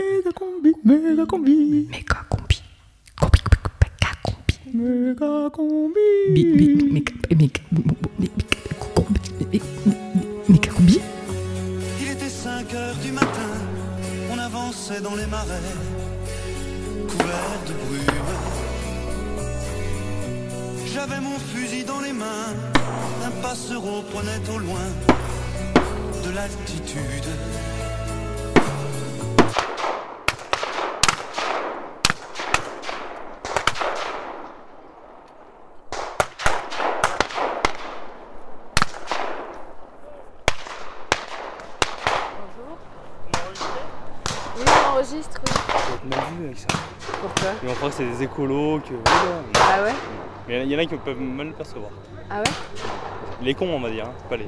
méga combi, méga combi, Méga combi. Combi, méga combi. méga combi. Bi- bi- méga- méga- méga combi. Méga combi. Il était 5 heures du matin, on avançait dans les marais, couverts de brume. J'avais mon fusil dans les mains, un passereau prenait au loin de l'altitude. Oui, on enregistre. oui. Ça va être mal vu avec ça. Croire que c'est des écolos, que. Ah ouais Mais il y en a- qui peuvent mal le percevoir. Ah ouais Les cons, on va dire, hein, pas les.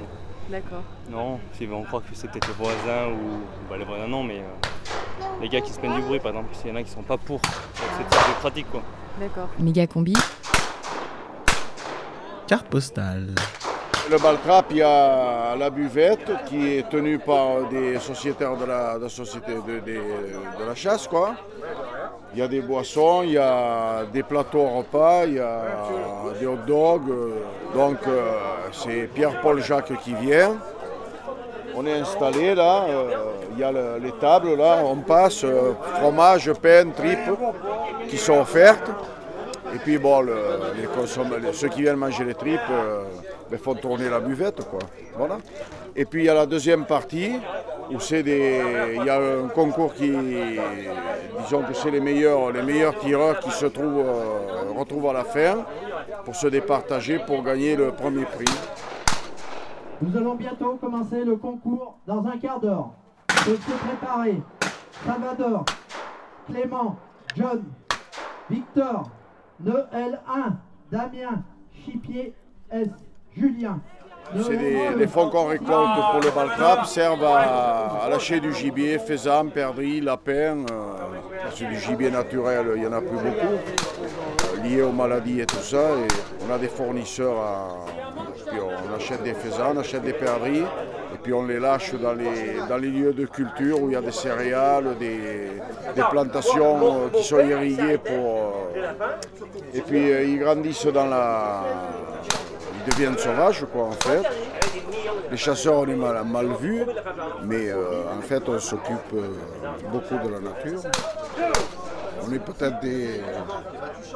D'accord. Non, ils vont croire que c'est peut-être les voisins ou. Bah, les voisins, non, mais. euh, Les gars qui se plaignent du bruit, par exemple, il y en a qui sont pas pour cette type de pratique, quoi. D'accord. Méga combi. Carte postale. Le Baltrap, il y a la buvette qui est tenue par des sociétaires de la, de la société de, de- de la chasse. Quoi. Il y a des boissons, il y a des plateaux repas, il y a des hot dogs. Donc euh, c'est Pierre-Paul Jacques qui vient. On est installé là, euh, il y a le- les tables là, on passe, euh, fromage, pain, tripes qui sont offertes. Et puis bon, les- ceux qui viennent manger les tripes euh, ben, font tourner la buvette, quoi. Voilà. Et puis il y a la deuxième partie c'est des, il y a un concours qui, disons que c'est les meilleurs, les meilleurs tireurs qui se trouvent, euh, retrouvent à la pour se départager pour gagner le premier prix. Nous allons bientôt commencer le concours dans un quart d'heure. De se préparer. Salvador, Clément, John, Victor, Noël 1, Damien, Chipier, S, Julien. C'est des, les fonds qu'on récolte pour le baltrap servent à, lâcher du gibier, faisan, perdrix, lapin. euh, parce que du gibier naturel, il n'y en a plus beaucoup, euh, lié aux maladies et tout ça. On a des fournisseurs, à- puis on achète des faisans, on achète des perdrix, et puis on les lâche dans les, lieux de culture où il y a des céréales, des, plantations euh, qui sont irriguées pour. euh, et puis ils grandissent dans la. Ils deviennent sauvages, quoi, en fait. Les chasseurs, on est mal, mal vus, mais euh, en fait, on s'occupe euh, beaucoup de la nature. On est peut-être des,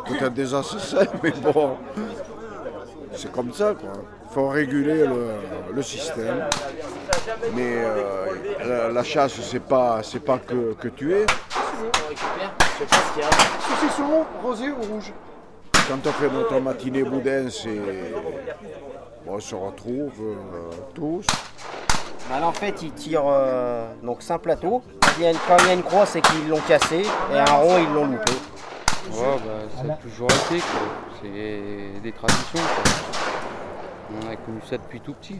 peut-être des assassins, mais bon, c'est comme ça, quoi. Il faut réguler le, le système. Mais euh, la, la chasse, c'est pas, c'est pas que, que tuer. Saucisson, rosé ou rouge? Quand on fait notre matinée boudin, c'est. bon, on se retrouve euh, tous. Bah en fait, ils tirent euh, donc c'est un plateau. Quand il y a une, quand il y a une croix, c'est qu'ils l'ont cassé. Et un rond, ils l'ont loupé. Ouais, bah, ça a toujours été. C'est des traditions, quoi. On a connu ça depuis tout petit.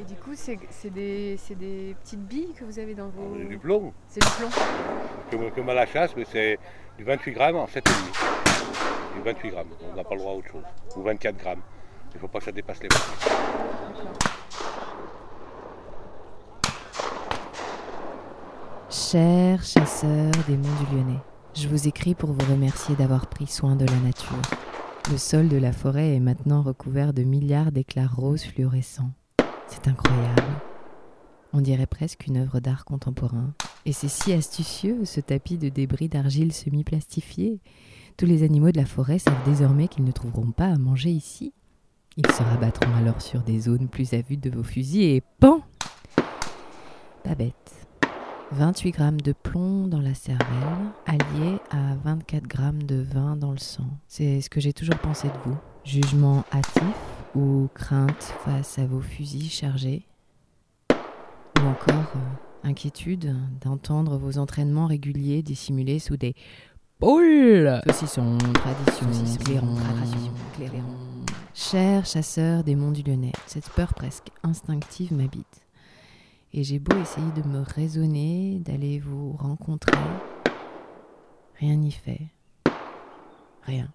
Et du coup, c'est c'est des, c'est des petites billes que vous avez dans vos. C'est du plomb, C'est du plomb. comme, comme à la chasse, mais c'est du 28 grammes en 7,5. Du 28 grammes, on n'a pas le droit à autre chose. Ou 24 grammes. Il ne faut pas que ça dépasse les 28. Chers chasseurs des monts du Lyonnais, je vous écris pour vous remercier d'avoir pris soin de la nature. Le sol de la forêt est maintenant recouvert de milliards d'éclats roses fluorescents. C'est incroyable. On dirait presque une œuvre d'art contemporain. Et c'est si astucieux, ce tapis de débris d'argile semi-plastifié. Tous les animaux de la forêt savent désormais qu'ils ne trouveront pas à manger ici. Ils se rabattront alors sur des zones plus à vue de vos fusils et pan Pas bête. 28 grammes de plomb dans la cervelle, allié à 24 grammes de vin dans le sang. C'est ce que j'ai toujours pensé de vous. Jugement hâtif ou crainte face à vos fusils chargés Ou encore euh, inquiétude d'entendre vos entraînements réguliers dissimulés sous des poules Saucissons, tradition, clairon, clairon. Chers chasseurs des monts du Lyonnais, cette peur presque instinctive m'habite. Et j'ai beau essayer de me raisonner, d'aller vous rencontrer. Rien n'y fait. Rien.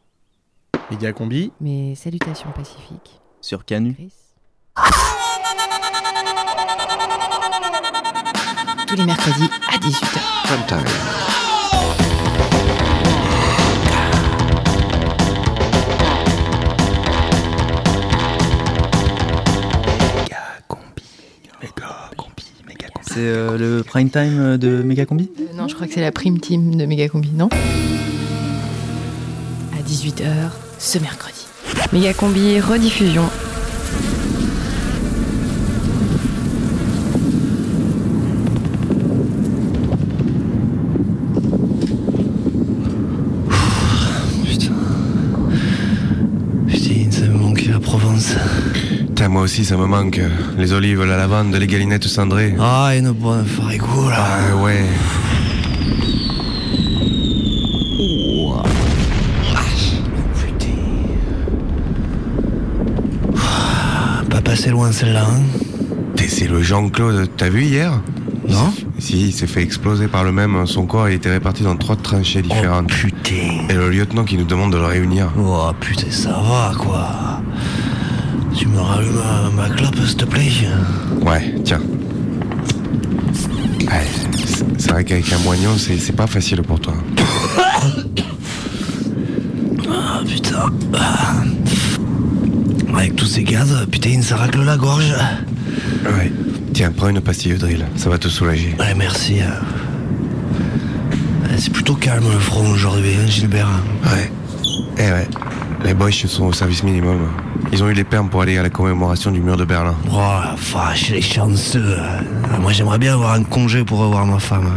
Méga combi Mes salutations pacifiques. sur Canu. Chris. tous les mercredis à 18h. Prime time. C'est euh, le prime time de Megacombi Euh, non, je crois que c'est la prime team de Megacombi, non À 18h ce mercredi. Megacombi rediffusion. Putain, ça me manque la Provence. Putain, moi aussi, ça me manque. Les olives, la lavande, les galinettes cendrées. Ah, une bonne farigou là. Ah ouais. Pas passé loin celle-là, hein C'est le Jean-Claude, t'as vu hier? Non Si, il s'est fait exploser par le même. Son corps a été réparti dans trois tranchées différentes. Oh, putain. Et le lieutenant qui nous demande de le réunir. Oh putain, ça va quoi. Tu me rallumes ma, ma clope, s'il te plaît Ouais, tiens. Ouais, c'est- vrai qu'avec un moignon, c'est pas facile pour toi. Ah putain. Ah. Avec tous ces gaz, putain, ça racle la gorge. Ouais. Tiens, prends une pastille de drill, ça va te soulager. Ouais, merci. euh. Ouais, C'est plutôt calme le front aujourd'hui, hein, Gilbert. Ouais. Eh ouais. Les Boys sont au service minimum. Ils ont eu les permes pour aller à la commémoration du mur de Berlin. Oh la vache, les chanceux. Moi j'aimerais bien avoir un congé pour revoir ma femme.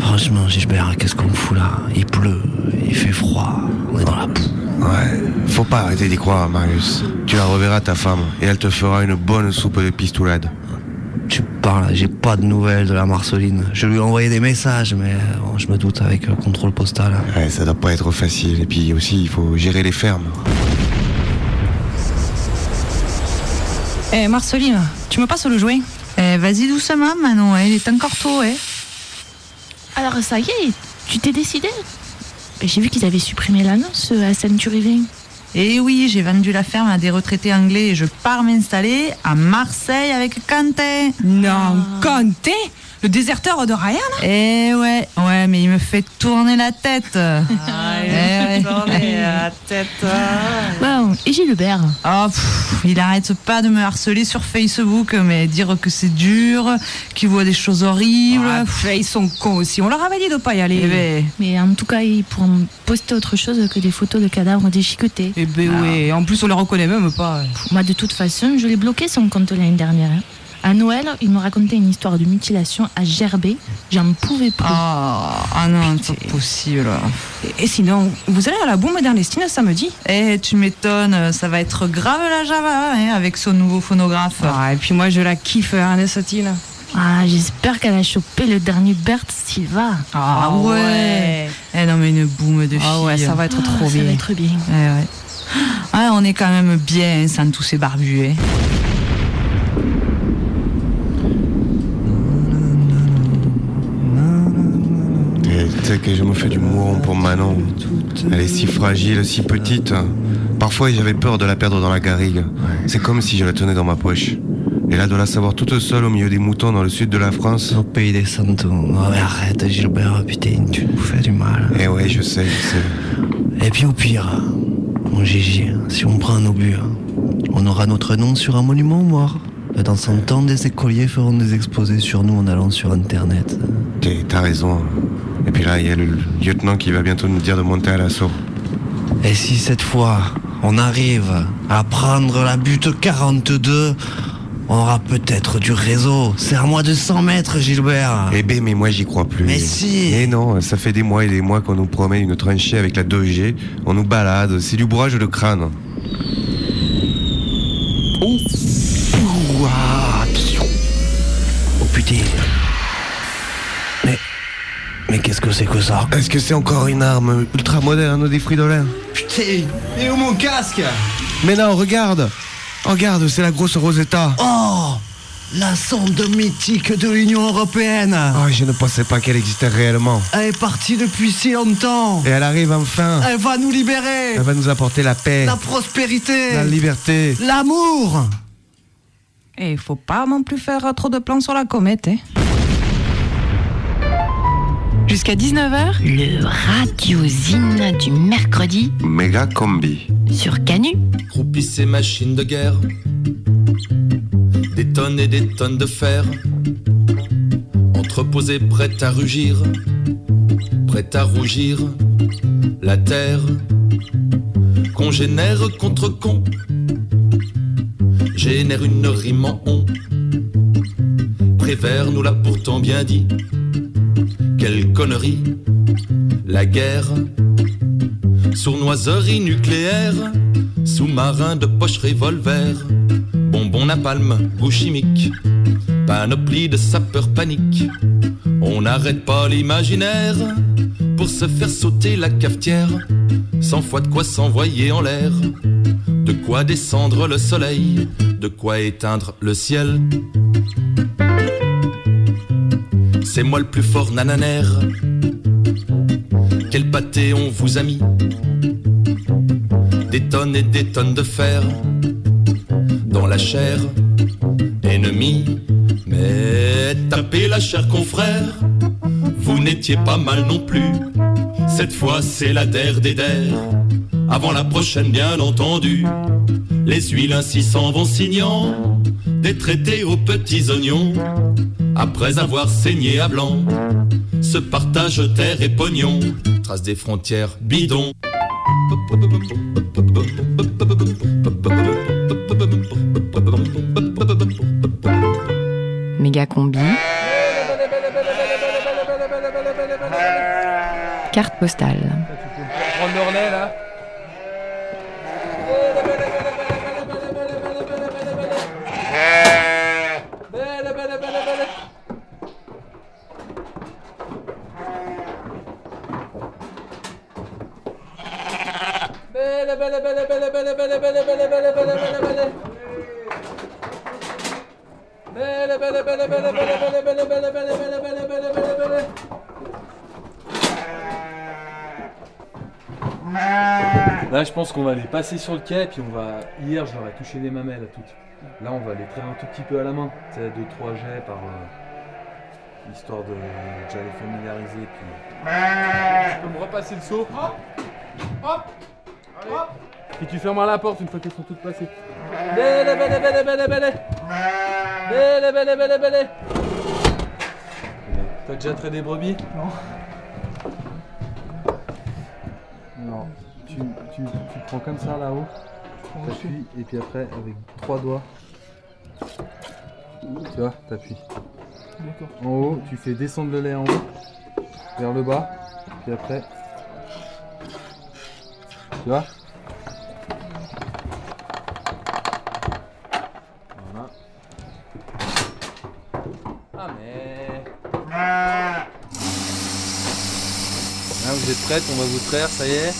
Franchement, Gilbert, qu'est-ce qu'on fout là? Il pleut, il fait froid, on est dans la boue. Ouais. Faut pas arrêter d'y croire, Marius. Tu la reverras ta femme et elle te fera une bonne soupe de pistoulade. Tu parles, j'ai pas de nouvelles de la Marceline. Je lui ai envoyé des messages, mais bon, je me doute avec le contrôle postal. Ouais, ça doit pas être facile. Et puis aussi, il faut gérer les fermes. Eh Marceline, tu me passes le jouet Eh, vas-y doucement, Manon, hein, il est encore tôt, hein. Alors ça y est, tu t'es décidé J'ai vu qu'ils avaient supprimé l'annonce à Saint-Turivin. Eh oui, j'ai vendu la ferme à des retraités anglais et je pars m'installer à Marseille avec Quentin. Non, Quentin Le déserteur de Ryan Eh ouais, ouais, mais il me fait tourner la tête. Eh ouais. la tête. Bon, et Gilbert Oh, pff, il arrête pas de me harceler sur Facebook, mais dire que c'est dur, qu'il voit des choses horribles. Ah, pff, ils sont cons aussi, on leur avait dit de pas y aller. Eh ben, Mais en tout cas, ils pourront poster autre chose que des photos de cadavres déchiquetés. Eh ben oui, en plus on le reconnaît même pas. Moi, de toute façon, je l'ai bloqué son compte l'année dernière. Hein. À Noël, il me racontait une histoire de mutilation à Gerbet. J'en pouvais plus. Ah, ah non, c'est pas possible. Et sinon, vous allez à la boum d'Ernestine samedi? Eh, tu m'étonnes, ça va être grave la Java hein, avec son nouveau phonographe. Ah, et puis moi je la kiffe, Ernestine. Ah, j'espère qu'elle a chopé le dernier Bert Silva. Ah, ouais. Eh non, mais une boum de filles. Ah ouais, ça va être trop ça bien. va être bien. Eh ouais. Ah, on est quand même bien hein, sans tous ces barbus. hein. Sais que je me fais du mouron pour Manon. Elle est si fragile, si petite. Parfois, j'avais peur de la perdre dans la garrigue. C'est comme si je la tenais dans ma poche. Et là, de la savoir toute seule au milieu des moutons dans le sud de la France. Au pays des Santos. Oh, mais arrête, Gilbert, putain, tu nous fais du mal. Eh ouais, je sais, je sais. Et puis au pire, mon Gigi, si on prend un obus, on aura notre nom sur un monument mort. Dans son temps, des écoliers feront des exposés sur nous en allant sur Internet. T'as raison. Et puis là, il y a le lieutenant qui va bientôt nous dire de monter à l'assaut. Et si cette fois, on arrive à prendre la butte 42, on aura peut-être du réseau. C'est à moins de 100 mètres, Gilbert. Eh ben, mais moi, j'y crois plus. Mais si. Eh non, ça fait des mois et des mois qu'on nous promet une tranchée avec la 2G. On nous balade, c'est du bourrage de crâne. Attention. Oh putain. Mais. Qu'est-ce que c'est que ça Est-ce que c'est encore une arme ultra moderne des fridolins Putain, et où mon casque Mais non, regarde Regarde, c'est la grosse Rosetta Oh La sonde mythique de l'Union Européenne Oh, je ne pensais pas qu'elle existait réellement. Elle est partie depuis si longtemps Et elle arrive enfin. Elle va nous libérer Elle va nous apporter la paix, La prospérité la liberté. L'amour Et il faut pas non plus faire trop de plans sur la comète. Hein. Jusqu'à 19h, le radiosine du mercredi Méga combi. sur Canu. Croupissent ces machines de guerre. Des tonnes et des tonnes de fer. Entreposées prêtes à rugir. Prêtes à rougir. La terre. Congénère contre con. Génère une rime en on. Prévert nous l'a pourtant bien dit. Quelle connerie. La guerre. Sournoiserie nucléaire, sous-marin de poche revolver, bonbon napalm, goût chimique, panoplie de sapeurs panique. On n'arrête pas l'imaginaire pour se faire sauter la cafetière, cent fois de quoi s'envoyer en l'air, de quoi descendre le soleil, de quoi éteindre le ciel. C'est moi le plus fort nananaire. Quel pâté on vous a mis Des tonnes et des tonnes de fer dans la chair ennemie. Mais tapez la chair confrère, vous n'étiez pas mal non plus. Cette fois c'est la der des der, avant la prochaine bien entendu. Les huiles ainsi s'en vont signant, des traités aux petits oignons. Après avoir saigné à blanc, se partage terre et pognon, trace des frontières bidons. Méga combi. Carte postale. Là, je pense qu'on va les passer sur le quai, puis on va. Hier, je leur ai touché les mamelles à toutes. Là, on va les traire un tout petit peu à la main. Tu sais, 2-3 jets par. euh, histoire de déjà les familiariser, puis. Tu peux me repasser le seau? Hop Hop Hop Et tu fermes la porte une fois qu'elles sont toutes passées. Belle, belle, belle, belle, belle. Belle, belle, belle, belle. T'as déjà traité des brebis? Non. Tu, tu, tu prends comme ça là-haut, t'appuies, et puis après, avec trois doigts, tu vois, t'appuies. D'accord. En haut, tu fais descendre le lait en haut, vers le bas, puis après, tu vois Voilà. Ah mais... Là, vous êtes prêtes, on va vous traire, ça y est.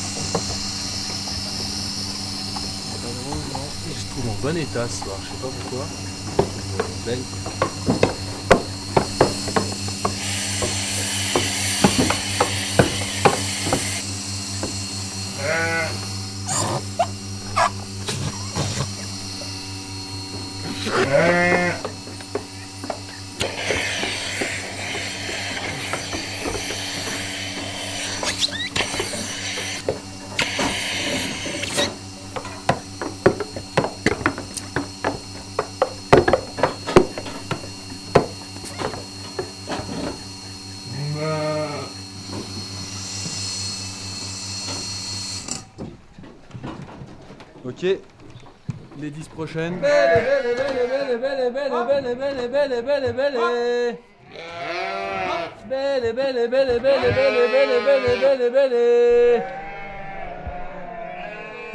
Je trouve en bon état ce soir, je sais pas pourquoi. Belle.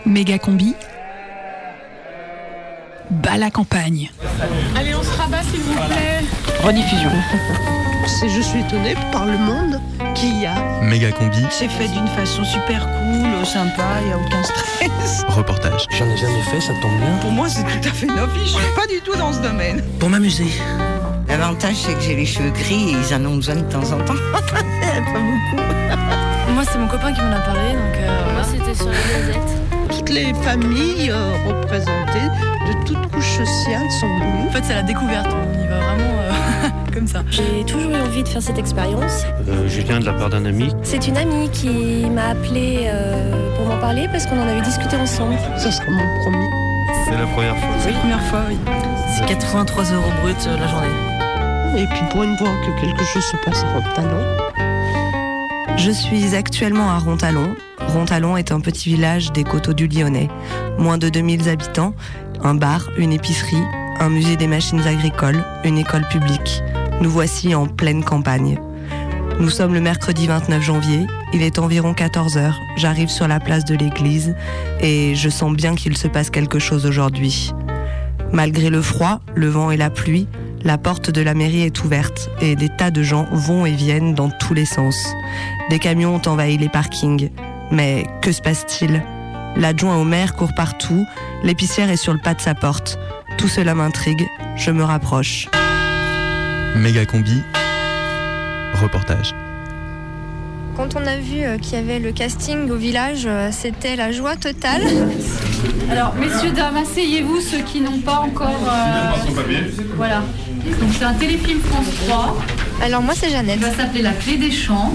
Méga combi. Bas la campagne. Allez, on se rabat s'il vous plaît. Rediffusion. C'est je suis étonnée par le monde qu'il y a. Méga combi. C'est fait d'une façon super cool, sympa, il n'y a aucun stress. Reportage. J'en ai jamais fait, ça tombe bien. Pour moi, c'est tout à fait novice. Je suis pas du tout dans ce domaine. Pour m'amuser. L'avantage, c'est que j'ai les cheveux gris et ils en ont besoin de temps en temps. pas beaucoup. Moi, c'est mon copain qui m'en a parlé, donc euh, moi, c'était sur la gazette. Toutes les familles euh, représentées de toutes couches sociales sont venues. En fait, c'est la découverte. On y va vraiment euh, comme ça. J'ai toujours eu envie de faire cette expérience. Euh, je viens de la part d'un ami. C'est une amie qui m'a appelé euh, pour m'en parler parce qu'on en avait discuté ensemble. Ça sera mon premier. C'est la première fois. Oui, première fois, oui. C'est 83 euros brut euh, la journée. Et puis pour une fois que quelque chose se passe à Rontalon. Je suis actuellement à Rontalon. Rontalon est un petit village des coteaux du Lyonnais. Moins de 2000 habitants, un bar, une épicerie, un musée des machines agricoles, une école publique. Nous voici en pleine campagne. Nous sommes le mercredi 29 janvier, il est environ 14h, j'arrive sur la place de l'église et je sens bien qu'il se passe quelque chose aujourd'hui. Malgré le froid, le vent et la pluie, la porte de la mairie est ouverte et des tas de gens vont et viennent dans tous les sens. Des camions ont envahi les parkings. Mais que se passe-t-il? L'adjoint au maire court partout, l'épicière est sur le pas de sa porte. Tout cela m'intrigue, je me rapproche. Méga combi, reportage. Quand on a vu euh, qu'il y avait le casting au village, euh, c'était la joie totale. Alors, messieurs, dames, asseyez-vous, ceux qui n'ont pas encore. euh, Voilà. Donc, c'est un téléfilm France 3. Alors, moi, c'est Jeannette. Il va s'appeler La Clé des Champs.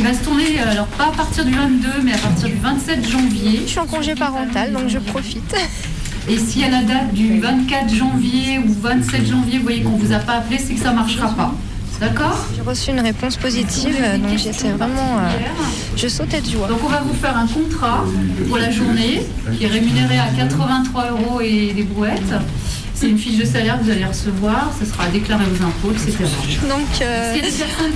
Qui va se tourner, euh, alors pas à partir du 22, mais à partir du 27 janvier. Je suis en congé parental, donc je profite. Et si à la date du 24 janvier ou 27 janvier, vous voyez qu'on vous a pas appelé, c'est que ça marchera pas. D'accord J'ai reçu une réponse positive, donc j'étais vraiment. euh, je sautais de joie. Donc on va vous faire un contrat pour la journée qui est rémunéré à 83 euros et des brouettes. C'est une fiche de salaire que vous allez recevoir, ce sera déclaré aux impôts, etc. Donc, euh,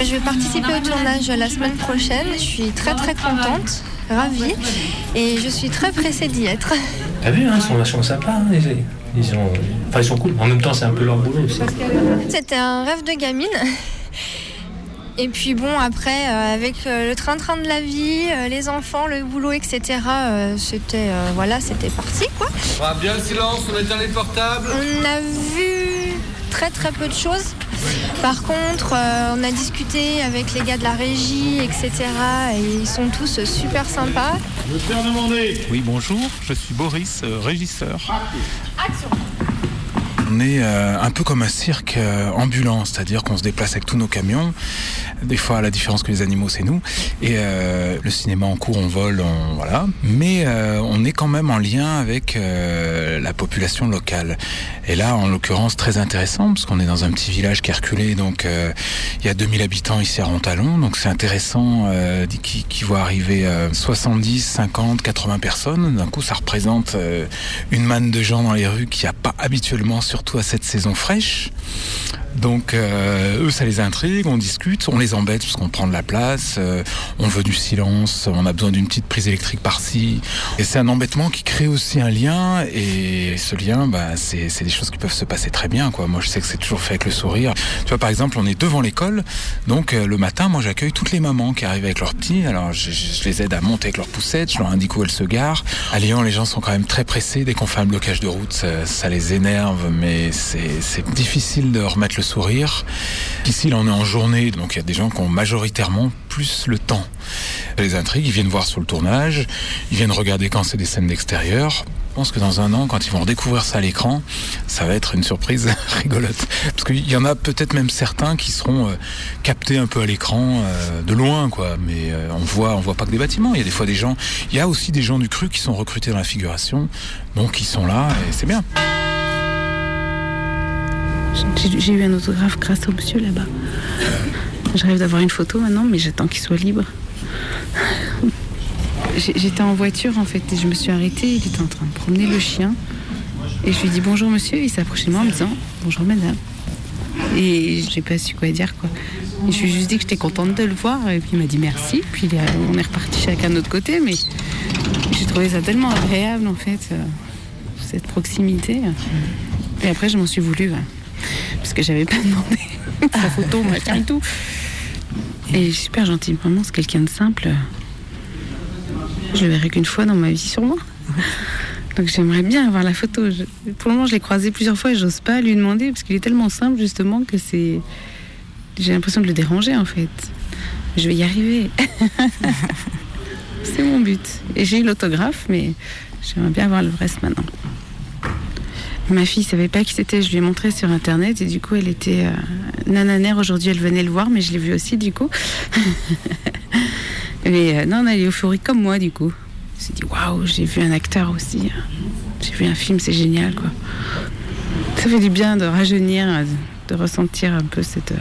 je vais participer au tournage la semaine prochaine. Je suis très très contente, ravie, et je suis très pressée d'y être. T'as vu, hein, ils sont vachement sympas. hein, ils, ils sont... Enfin, ils sont cool. En même temps, c'est un peu leur boulot aussi. C'était un rêve de gamine. Et puis bon, après, euh, avec euh, le train-train de la vie, euh, les enfants, le boulot, etc., euh, c'était euh, voilà, c'était parti quoi. On va bien le silence, on éteint les portables. On a vu très très peu de choses. Par contre, euh, on a discuté avec les gars de la régie, etc. Et ils sont tous super sympas. Le père demandé. Oui, bonjour, je suis Boris, euh, régisseur. Action On est euh, un peu comme un cirque euh, ambulant, c'est-à-dire qu'on se déplace avec tous nos camions. Des fois, la différence que les animaux, c'est nous. Et euh, le cinéma en cours, on vole, on, voilà. Mais on est quand même en lien avec la population locale. Et là, en l'occurrence, très intéressant, parce qu'on est dans un petit village qui est reculé. Donc, il y a 2000 habitants ici à Rontalon. Donc, c'est intéressant qui, qui voit arriver euh, 70, 50, 80 personnes. D'un coup, ça représente une manne de gens dans les rues qu'il n'y a pas habituellement, surtout à cette saison fraîche. Donc euh, eux, ça les intrigue, on discute, on les embête parce qu'on prend de la place, euh, on veut du silence, on a besoin d'une petite prise électrique par-ci. Et c'est un embêtement qui crée aussi un lien, et ce lien, bah, c'est des choses qui peuvent se passer très bien. Quoi. Moi, je sais que c'est toujours fait avec le sourire. Tu vois, par exemple, on est devant l'école, donc euh, le matin, moi, j'accueille toutes les mamans qui arrivent avec leurs petits. Alors, je les aide à monter avec leurs poussettes, je leur indique où elles se garent. À Lyon, les gens sont quand même très pressés. Dès qu'on fait un blocage de route, ça, ça les énerve, mais c'est c'est difficile de remettre le sourire. Ici, là, on est en journée, donc il y a des gens qui ont majoritairement plus le temps. Les intrigues, ils viennent voir sur le tournage, ils viennent regarder quand c'est des scènes d'extérieur. Je pense que dans un an, quand ils vont redécouvrir ça à l'écran, ça va être une surprise rigolote. Parce qu'il y en a peut-être même certains qui seront euh, captés un peu à l'écran euh, de loin, quoi. Mais euh, on voit, on voit pas que des bâtiments. Il y a des fois des gens. Il y a aussi des gens du cru qui sont recrutés dans la figuration, donc ils sont là et c'est bien. J'ai eu un autographe grâce au monsieur là-bas. Je rêve d'avoir une photo maintenant, mais j'attends qu'il soit libre. J'étais en voiture en fait et je me suis arrêtée. Il était en train de promener le chien. Et je lui ai dit bonjour monsieur. Il s'est approché de moi en me disant bonjour madame. Et j'ai pas su quoi dire quoi. Je lui ai juste dit que j'étais contente de le voir. Et puis il m'a dit merci. Puis on est reparti chacun de notre côté. Mais j'ai trouvé ça tellement agréable en fait, euh, cette proximité. Et après je m'en suis voulu. ouais. Parce que j'avais pas demandé sa photo, machin et tout. Et super gentil, vraiment, c'est quelqu'un de simple. Je le verrai qu'une fois dans ma vie, sûrement. Donc j'aimerais bien avoir la photo. Pour le moment, je l'ai croisé plusieurs fois et j'ose pas lui demander parce qu'il est tellement simple, justement, que c'est. J'ai l'impression de le déranger, en fait. Je vais y arriver. c'est mon but. Et j'ai eu l'autographe, mais j'aimerais bien avoir le reste maintenant. Ma fille savait pas qui c'était, je lui ai montré sur internet et du coup elle était euh, nananaire. Aujourd'hui elle venait le voir, mais je l'ai vu aussi du coup. mais euh, non, elle est euphorique comme moi du coup. Je me dit waouh, j'ai vu un acteur aussi. J'ai vu un film, c'est génial quoi. Ça fait du bien de rajeunir, de ressentir un peu cette, euh,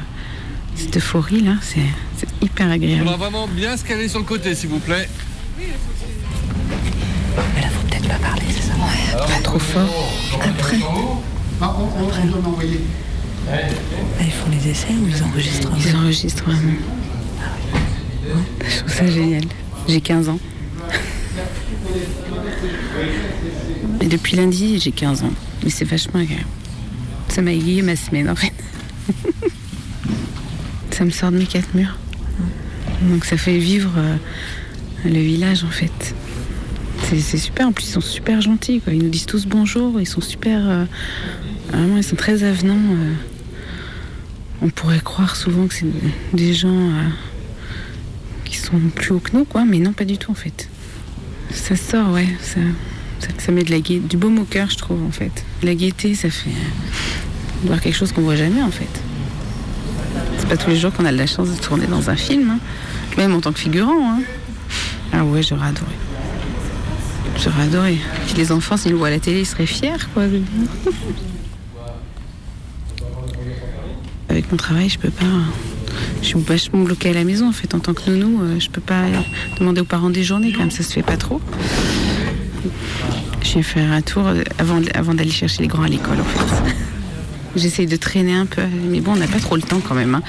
cette euphorie là, c'est c'est hyper On agréable. va vraiment bien se caler sur le côté, s'il vous plaît. Peut-être pas parler, c'est ça Pas trop fort. Après. Après. Ils font les essais ou ils enregistrent Ils enregistrent vraiment. Je trouve ça génial. J'ai 15 ans. Et depuis lundi, j'ai 15 ans. Mais c'est vachement agréable. Ça m'a égayé ma semaine en fait. ça me sort de mes quatre murs. Donc ça fait vivre euh, le village en fait. C'est- super, en plus ils sont super gentils. Ils nous disent tous bonjour, ils sont super... euh, vraiment, ils sont très avenants. euh. On pourrait croire souvent que c'est des gens euh, qui sont plus hauts que nous, quoi, mais non, pas du tout en fait. Ça sort, ouais, ça, ça, met de la gaieté, du baume au cœur, je trouve en fait. La gaieté, ça fait voir quelque chose qu'on voit jamais en fait. C'est pas tous les jours qu'on a de la chance de tourner dans un film, hein. même en tant que figurant. hein. Ah ouais, j'aurais adoré. J'aurais adoré. Puis les enfants, s'ils le voient à la télé, ils seraient fiers, quoi. Avec mon travail, je peux pas. Je suis vachement bloquée à la maison en fait. En tant que nounou, euh, je peux pas demander aux parents des journées, quand même, ça se fait pas trop. Je viens faire un tour euh, avant, avant d'aller chercher les grands à l'école en fait. J'essaye de traîner un peu, mais bon, on n'a pas trop le temps quand même. hein.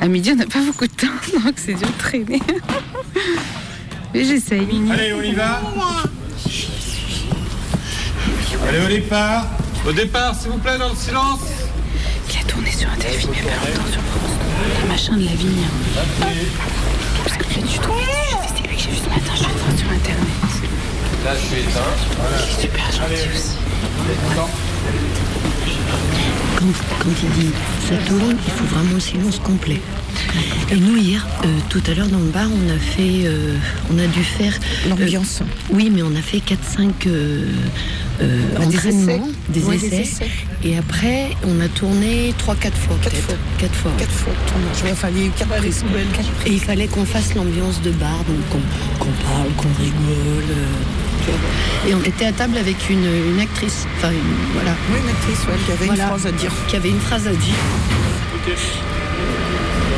À midi, on n'a pas beaucoup de temps, donc c'est dur de traîner. Mais j'essaye. Allez, on y va. Allez, au départ. Au départ, s'il vous plaît, dans le silence. Il a tourné sur un téléfilm il y a pas longtemps sur France 2. Le machin de la vigne. Parce que je du tout. C'est lui que j'ai vu ce matin, je le voir sur internet. Là, je suis éteint. Voilà. Il est super gentil aussi. Quand, quand il dit ça tourne, il faut vraiment le silence complet. Et nous hier, euh, tout à l'heure dans le bar, on a fait, euh, on a dû faire l'ambiance. oui, mais on a fait 4-5 euh, euh, Bah, des entraînements, essais. des, Ouais, des essais. Et après, on a tourné 3-4 fois peut-être. 4 fois. 4 fois. Enfin, il y a eu 4 prises. Et il fallait qu'on fasse l'ambiance de bar, donc qu'on parle, qu'on rigole. euh. Et on était à table avec une, une actrice. Enfin, une- voilà. Oui, une actrice, qui avait une phrase à dire. Qui avait une phrase à dire.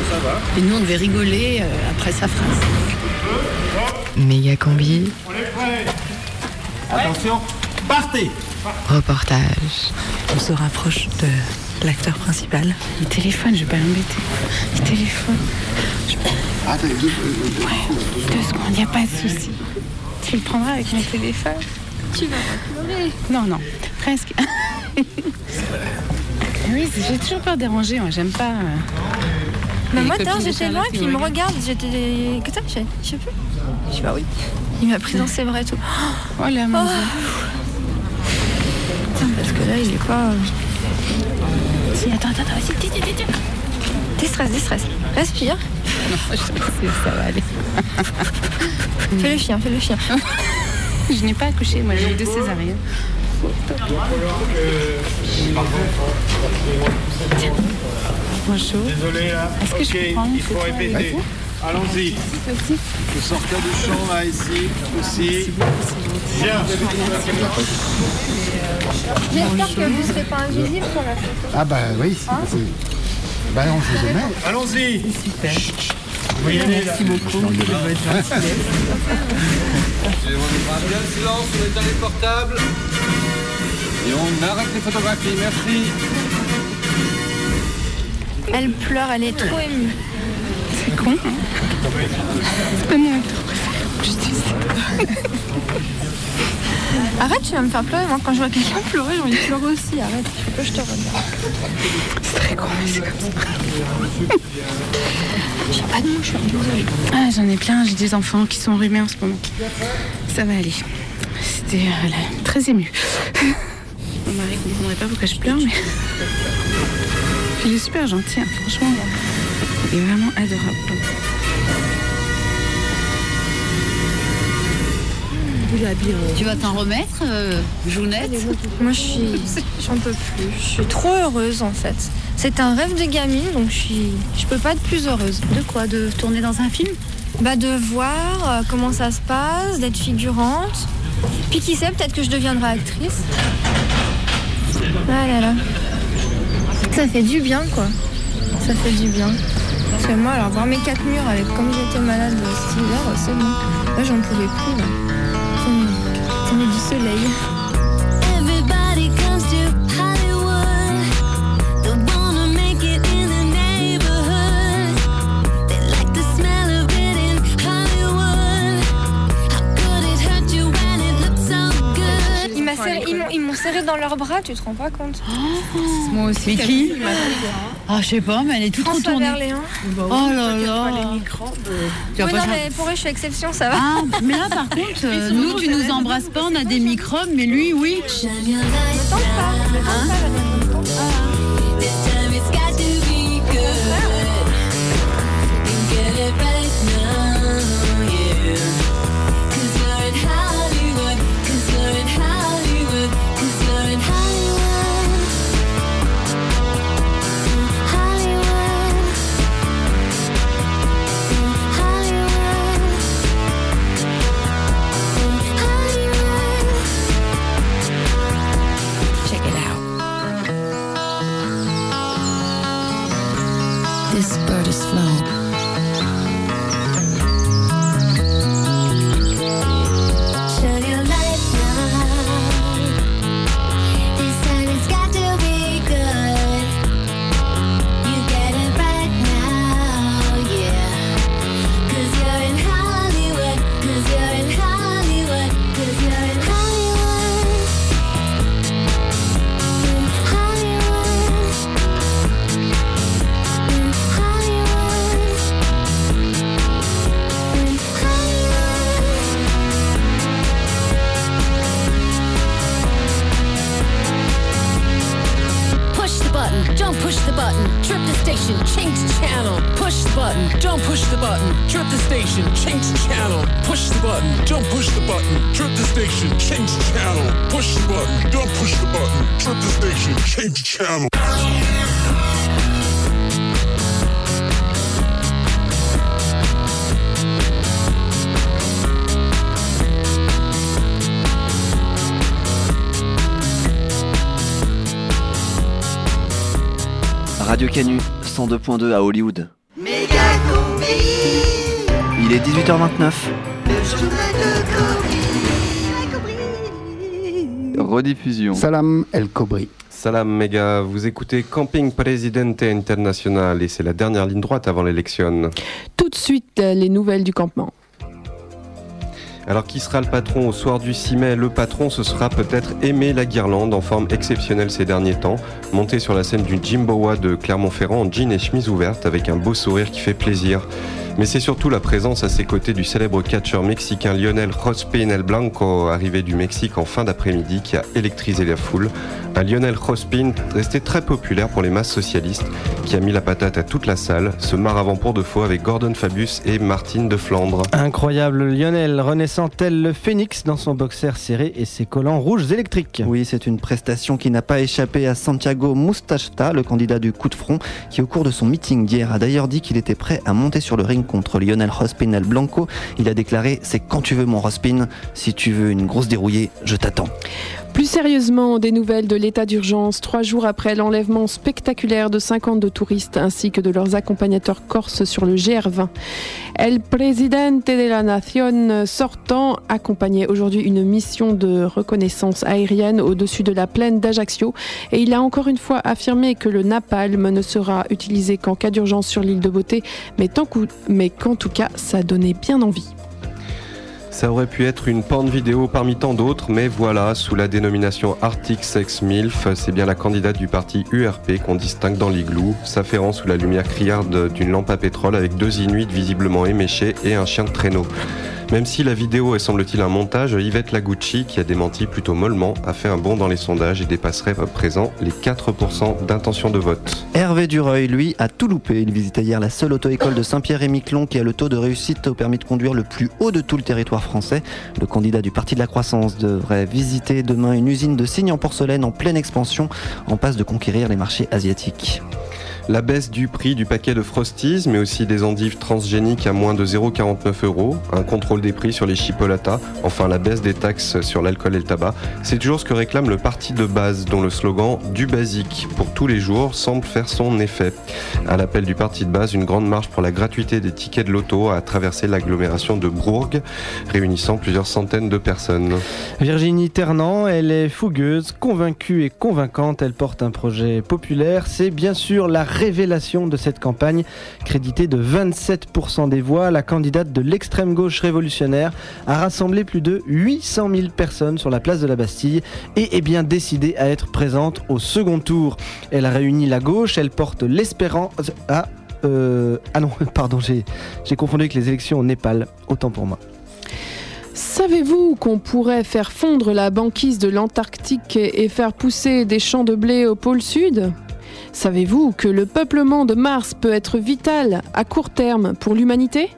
Ça va. Et nous, on devait rigoler euh, après sa phrase. Méga combi, On est prêt. Attention, partez. reportage. On se rapproche de l'acteur principal. Il téléphone, je vais pas l'embêter. Il téléphone. Je... Attends, deux, Deux secondes, il n'y a pas de souci. Tu le prendras avec mon téléphone Tu vas pas pleurer. Non, non, presque. Oui, j'ai toujours peur de déranger, moi, j'aime pas. euh, Mais moi, j'étais loin, qui puis il me regarde, j'étais. Que ça, je sais je sais plus. Je sais pas, oui. Il m'a pris dans ses bras et tout. Oh mon Dieu. Putain, parce que là, il est pas. euh, Si, attends, attends, attends, vas-y, tiens, tiens, tiens. Déstresse, déstresse. Respire. Non, je sais, ça va aller. Fais le chien, fais le chien. je n'ai pas accouché, moi, j'ai eu deux césariennes. Bonjour. Désolé là. Est-ce que je Ok, il faut répéter. vous Allons-y. Vous sortez du champ là, ici, aussi. Bien. J'espère que vous serez pas invisible sur la photo. Ah bah oui, Hein c'est... Bah on sait jamais. Allons-y. Super. Vous là. Merci beaucoup gentillesse. Et on on éteint les portables. Et on arrête les photographies, merci. Elle pleure, elle est trop émue. C'est con. hein C'est pas Arrête, tu vas me faire pleurer. Moi, quand je vois quelqu'un pleurer, j'ai envie de pleurer aussi. Arrête, tu peux, je te regarde. C'est très con, mais c'est comme ça. J'ai pas de mots, je suis désolée. Ah, j'en ai plein, j'ai des enfants qui sont enrhumés en ce moment. Ça va aller. C'était euh, très ému. Mari ne comprendrait pas pourquoi je pleure, mais. Il est super gentil, hein, franchement. Il est vraiment adorable. Tu vas t'en remettre, euh, Jounette Moi, je suis. J'en peux plus. Je suis trop heureuse, en fait. C'est un rêve de gamine, donc je suis. Je peux pas être plus heureuse. De quoi? De tourner dans un film? Bah, de voir euh, comment ça se passe, d'être figurante. Puis qui sait, peut-être que je deviendrai actrice. Ah là là. Ça fait du bien, quoi. Ça fait du bien. Parce que moi, alors, voir mes quatre murs avec comme j'étais malade cet hiver, c'est bon. Là, j'en pouvais plus, met du soleil. M'ont- serré dans leurs bras, tu te rends pas compte Moi aussi. Mais qui Ah, je sais pas, mais elle est toute François retournée. Oh là là. Tu vas Oui, pas non, changer. mais pour eux, je suis exception, ça va. Ah, mais là par contre, euh, nous tu nous embrasses pas, on a des microbes, mais lui oui. 102.2 à Hollywood. Il est 18h29. Rediffusion. Salam El Kobri. Salam méga, vous écoutez Camping Presidente International et c'est la dernière ligne droite avant l'élection. Tout de suite, euh, les nouvelles du campement. Alors qui sera le patron au soir du 6 mai? Le patron, ce sera peut-être Aimé Laguirlande, en forme exceptionnelle ces derniers temps, monté sur la scène du Jimboa de Clermont-Ferrand en jean et chemise ouverte avec un beau sourire qui fait plaisir. Mais c'est surtout la présence à ses côtés du célèbre catcheur mexicain Lionel Jospin El Blanco, arrivé du Mexique en fin d'après-midi, qui a électrisé la foule. Un Lionel Jospin resté très populaire pour les masses socialistes, qui a mis la patate à toute la salle, se marre avant pour de faux avec Gordon Fabius et Martine de Flandre. Incroyable Lionel, renaissant tel le phénix dans son boxer serré et ses collants rouges électriques. Oui, c'est une prestation qui n'a pas échappé à Santiago Mustachta, le candidat du coup de front, qui au cours de son meeting d'hier a d'ailleurs dit qu'il était prêt à monter sur le ring contre Lionel Rospin El Blanco. Il a déclaré C'est quand tu veux mon Rospin, si tu veux une grosse dérouillée, je t'attends. Plus sérieusement, des nouvelles de l'état d'urgence, trois jours après l'enlèvement spectaculaire de 52 touristes ainsi que de leurs accompagnateurs corses sur le GR20. El Presidente de la Nación sortant accompagnait aujourd'hui une mission de reconnaissance aérienne au-dessus de la plaine d'Ajaccio et il a encore une fois affirmé que le napalm ne sera utilisé qu'en cas d'urgence sur l'île de Beauté, mais qu'en tout cas ça donnait bien envie. Ça aurait pu être une porn vidéo parmi tant d'autres, mais voilà, sous la dénomination Arctic Sex MILF, c'est bien la candidate du parti URP qu'on distingue dans l'igloo, s'affairant sous la lumière criarde d'une lampe à pétrole avec deux inuits visiblement éméchés et un chien de traîneau. Même si la vidéo est semble-t-il un montage, Yvette Lagucci, qui a démenti plutôt mollement, a fait un bond dans les sondages et dépasserait à présent les 4% d'intention de vote. Hervé Dureuil, lui, a tout loupé. Il visitait hier la seule auto-école de Saint-Pierre-et-Miquelon qui a le taux de réussite au permis de conduire le plus haut de tout le territoire français. Le candidat du Parti de la Croissance devrait visiter demain une usine de signes en porcelaine en pleine expansion, en passe de conquérir les marchés asiatiques. La baisse du prix du paquet de Frosties, mais aussi des endives transgéniques à moins de 0,49 euros, un contrôle des prix sur les chipolatas, enfin la baisse des taxes sur l'alcool et le tabac, c'est toujours ce que réclame le parti de base, dont le slogan du basique pour tous les jours semble faire son effet. À l'appel du parti de base, une grande marche pour la gratuité des tickets de loto a traversé l'agglomération de Bourg, réunissant plusieurs centaines de personnes. Virginie Ternant, elle est fougueuse, convaincue et convaincante. Elle porte un projet populaire. C'est bien sûr la révélation de cette campagne. Créditée de 27% des voix, la candidate de l'extrême gauche révolutionnaire a rassemblé plus de 800 000 personnes sur la place de la Bastille et est bien décidée à être présente au second tour. Elle a réuni la gauche, elle porte l'espérance. Ah, euh, ah non, pardon, j'ai confondu avec les élections au Népal. Autant pour moi. Savez-vous qu'on pourrait faire fondre la banquise de l'Antarctique et faire pousser des champs de blé au pôle sud? Savez-vous que le peuplement de Mars peut être vital à court terme pour l'humanité?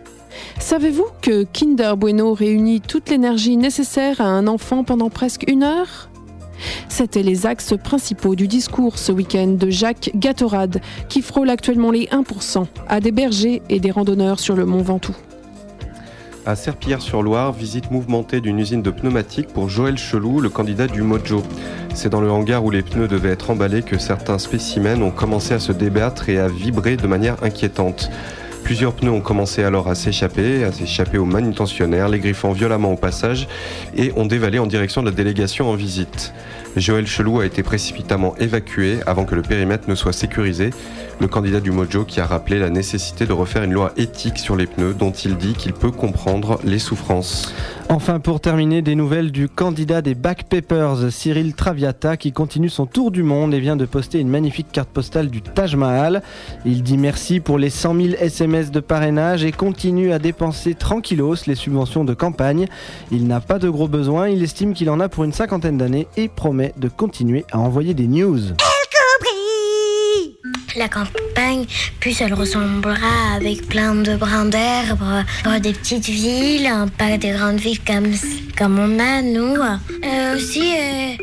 Savez-vous que Kinder Bueno réunit toute l'énergie nécessaire à un enfant pendant presque une heure? C'étaient les axes principaux du discours ce week-end de Jacques Gatorade, qui frôle actuellement les 1% à des bergers et des randonneurs sur le mont Ventoux. À Serpillière-sur-Loire, visite mouvementée d'une usine de pneumatiques pour Joël Chelou, le candidat du Mojo. C'est dans le hangar où les pneus devaient être emballés que certains spécimens ont commencé à se débattre et à vibrer de manière inquiétante. Plusieurs pneus ont commencé alors à s'échapper, à s'échapper aux manutentionnaires, les griffant violemment au passage et ont dévalé en direction de la délégation en visite. Joël Chelou a été précipitamment évacué avant que le périmètre ne soit sécurisé. Le candidat du Mojo qui a rappelé la nécessité de refaire une loi éthique sur les pneus dont il dit qu'il peut comprendre les souffrances. Enfin, pour terminer, des nouvelles du candidat des Back Papers, Cyril Traviata, qui continue son tour du monde et vient de poster une magnifique carte postale du Taj Mahal. Il dit merci pour les 100 000 SMS de parrainage et continue à dépenser tranquillos les subventions de campagne. Il n'a pas de gros besoins, il estime qu'il en a pour une cinquantaine d'années et promet de continuer à envoyer des news. La campagne, plus elle ressemblera avec plein de brins d'herbe, euh, des petites villes, pas des grandes villes comme, comme on a, nous. Euh, aussi, euh,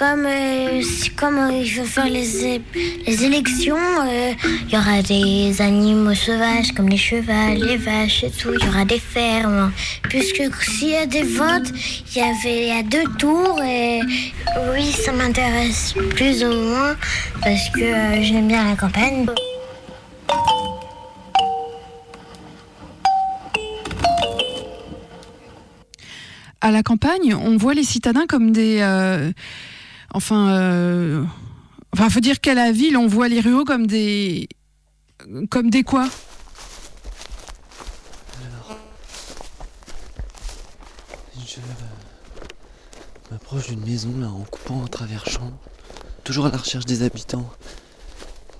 comme, euh, comme euh, il faut faire les, les élections, euh, il y aura des animaux sauvages comme les chevals, les vaches et tout, il y aura des fermes. Puisque s'il y a des votes, il y avait a deux tours et oui, ça m'intéresse plus ou moins parce que j'aime bien la campagne. À la campagne, on voit les citadins comme des. Enfin. euh, enfin, faut dire qu'à la ville, on voit les ruraux comme des. Comme des quoi? Je m'approche d'une maison là en coupant un travers champ. Toujours à la recherche des habitants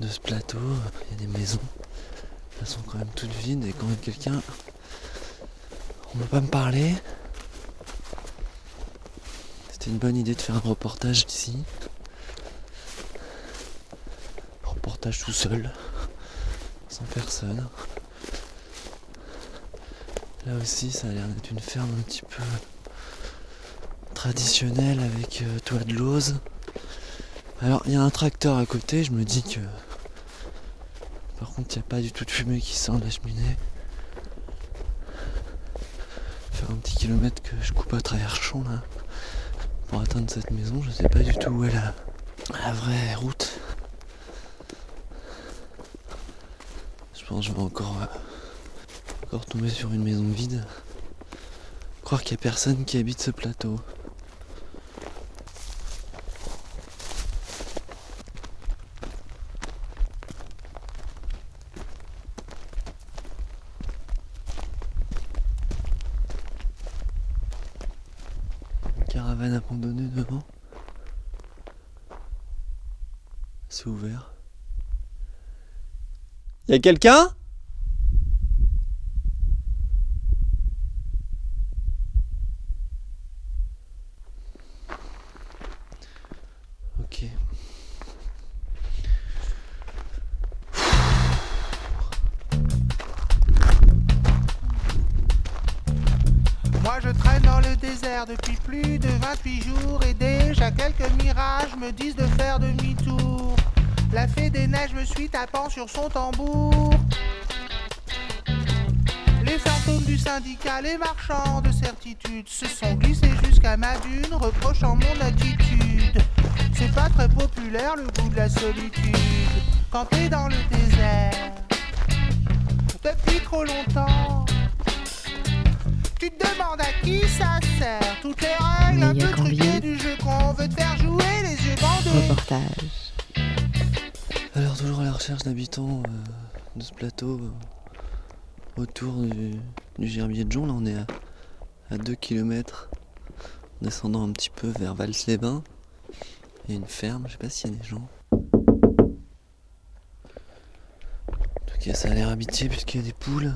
de ce plateau. Il y a des maisons. Elles sont quand même toutes vides et quand même quelqu'un. On ne veut pas me parler. C'était une bonne idée de faire un reportage ici. Reportage tout seul. Sans personne. Là aussi, ça a l'air d'être une ferme un petit peu traditionnelle avec euh, toit de lauze. Alors, il y a un tracteur à côté, je me dis que. Par contre, il n'y a pas du tout de fumée qui sort de la cheminée. Faire un petit kilomètre que je coupe à travers champ là. Pour atteindre cette maison, je sais pas du tout où est la, vraie route. Je pense que je vais encore, euh, encore tomber sur une maison vide. Croire qu'il n'y a personne qui habite ce plateau. Une caravane abandonnée devant. C'est ouvert. Y a quelqu'un? Recherche d'habitants euh, de ce plateau euh, autour du, gerbier de Jonc. Là on est à, 2 km descendant un petit peu vers Vals-les-Bains. Il y a une ferme, je sais pas s'il y a des gens. En ça a l'air habité puisqu'il y a des poules.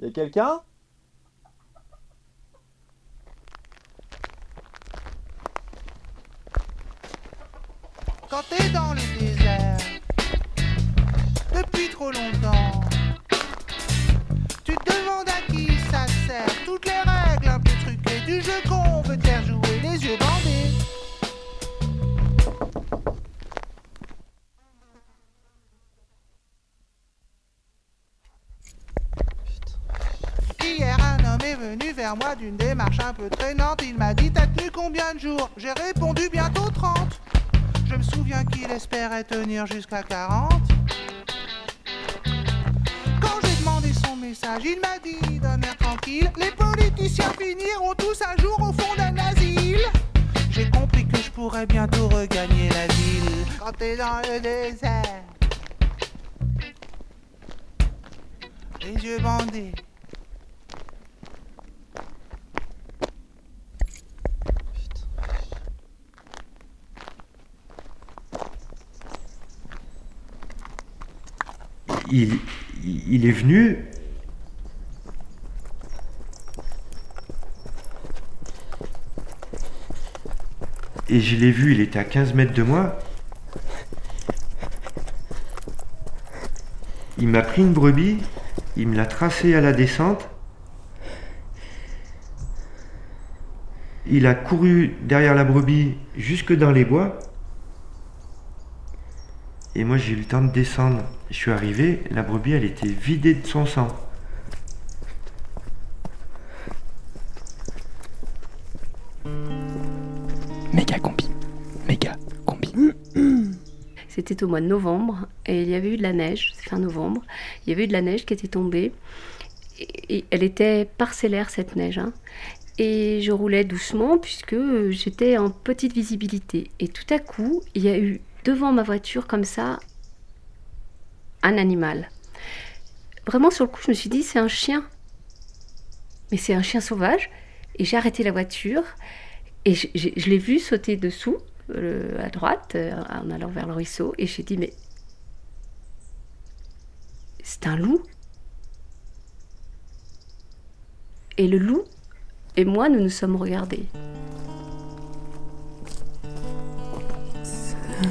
Y a quelqu'un? Tenir jusqu'à 40. Quand j'ai demandé son message, il m'a dit d'un air tranquille Les politiciens finiront tous un jour au fond d'un asile. J'ai compris que je pourrais bientôt regagner la ville. Quand t'es dans le désert, les yeux bandés. Il, est venu. Et je l'ai vu, il était à 15 mètres de moi. Il m'a pris une brebis, il me l'a tracée à la descente. Il a couru derrière la brebis jusque dans les bois. Et moi j'ai eu le temps de descendre. Je suis arrivé, la brebis elle était vidée de son sang. Méga combi. Méga combi. C'était au mois de novembre et il y avait eu de la neige, c'est fin novembre. Il y avait eu de la neige qui était tombée. Et, elle était parcellaire cette neige. hein. Et je roulais doucement puisque j'étais en petite visibilité. Et tout à coup, il y a eu devant ma voiture comme ça un animal. Vraiment sur le coup, je me suis dit c'est un chien. Mais c'est un chien sauvage. Et j'ai arrêté la voiture et je, l'ai vu sauter dessous, à droite, euh, en allant vers le ruisseau. Et j'ai dit mais c'est un loup. Et le loup et moi, nous nous sommes regardés.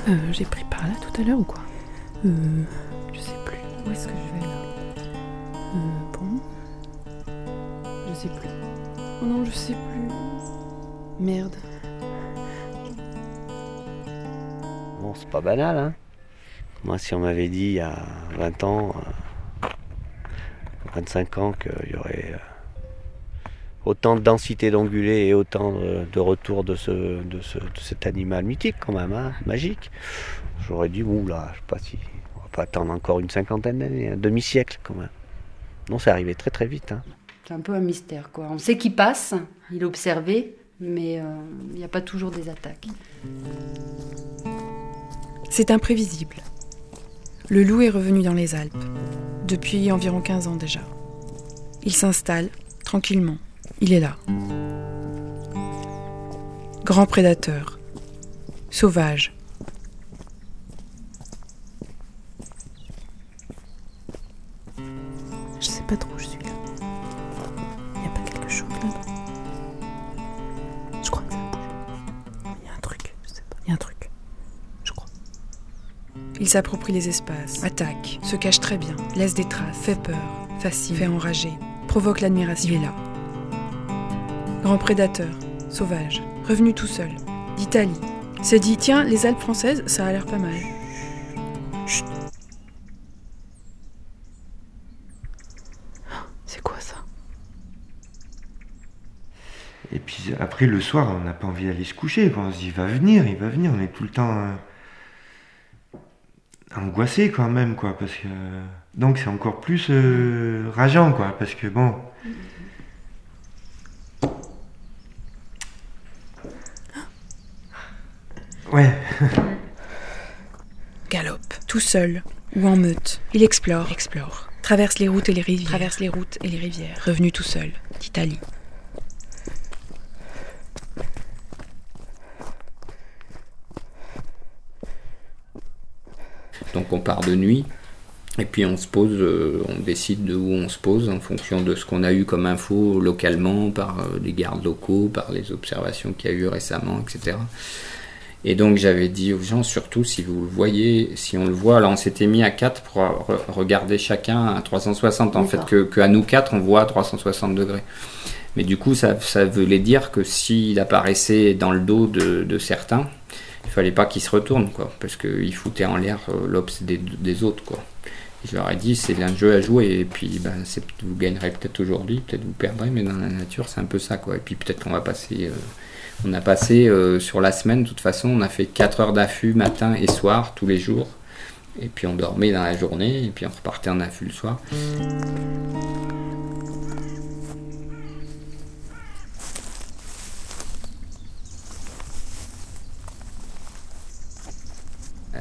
Euh, J'ai pris par là tout à l'heure ou quoi? Euh, Je sais plus. Où est-ce que je vais là euh, Bon. Je sais plus. Oh non, je sais plus. Merde. Bon, c'est pas banal, hein. Moi, si on m'avait dit il y a 20 ans, euh, 25 ans, qu'il y aurait euh, autant de densité d'ongulés et autant de, de retour de, ce, de, ce- de cet animal mythique, quand même, hein, magique, j'aurais dit, ouh là, je sais pas si. On va pas attendre encore une cinquantaine d'années, un demi-siècle, quand même. Non, c'est arrivé très très vite, hein. C'est un peu un mystère, quoi. On sait qu'il passe, il est observé, mais euh, il n'y a pas toujours des attaques. C'est imprévisible. Le loup est revenu dans les Alpes, depuis environ 15 ans déjà. Il s'installe, tranquillement. Il est là. Grand prédateur. Sauvage. Il s'approprie les espaces, attaque, se cache très bien, laisse des traces, fait peur, fascine, fait enrager, provoque l'admiration. Il est là. Grand prédateur, sauvage, revenu tout seul, d'Italie. S'est dit, tiens, les Alpes françaises, ça a l'air pas mal. Chut. C'est quoi ça? Et puis après, le soir, on n'a pas envie d'aller se coucher. quoi. On se dit, il va venir, il va venir. On est tout le temps euh, angoissé quand même, quoi. Parce que... Donc c'est encore plus euh, rageant, quoi. Parce que bon. Ouais. Galope, tout seul ou en meute. Il explore, explore. Traverse les routes et les rivières. Traverse les routes et les rivières. Revenu tout seul, d'Italie. Donc on part de nuit et puis on se pose, euh, on décide de où on se pose en fonction de ce qu'on a eu comme info localement par euh, les gardes locaux, par les observations qu'il y a eu récemment, etc. Et donc j'avais dit aux gens, surtout si vous le voyez, si on le voit, là on s'était mis à 4 pour re- regarder chacun à 360, en fait que, que à nous 4 on voit à 360 degrés. Mais du coup ça, ça voulait dire que s'il apparaissait dans le dos de, de certains, fallait pas qu'ils se retournent, quoi, parce qu'ils foutaient en l'air euh, l'obs des, des autres, quoi. Je leur ai dit, c'est un jeu à jouer, et puis ben, vous gagnerez peut-être aujourd'hui, peut-être vous perdrez, mais dans la nature, c'est un peu ça, quoi. Et puis peut-être qu'on va passer. euh, on a passé euh, sur la semaine, de toute façon, on a fait 4 heures d'affût matin et soir, tous les jours. Et puis on dormait dans la journée, et puis on repartait en affût le soir.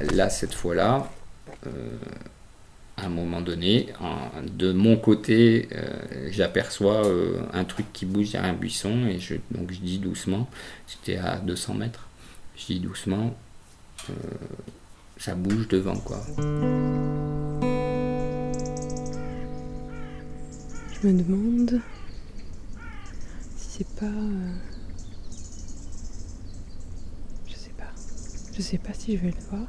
Là, cette fois-là, euh, à un moment donné, de mon côté, euh, j'aperçois euh, un truc qui bouge derrière un buisson, et je, donc je dis doucement, c'était à 200 mètres, je dis doucement, ça bouge devant, quoi. Je me demande si c'est pas. Je sais pas. Je sais pas si je vais le voir.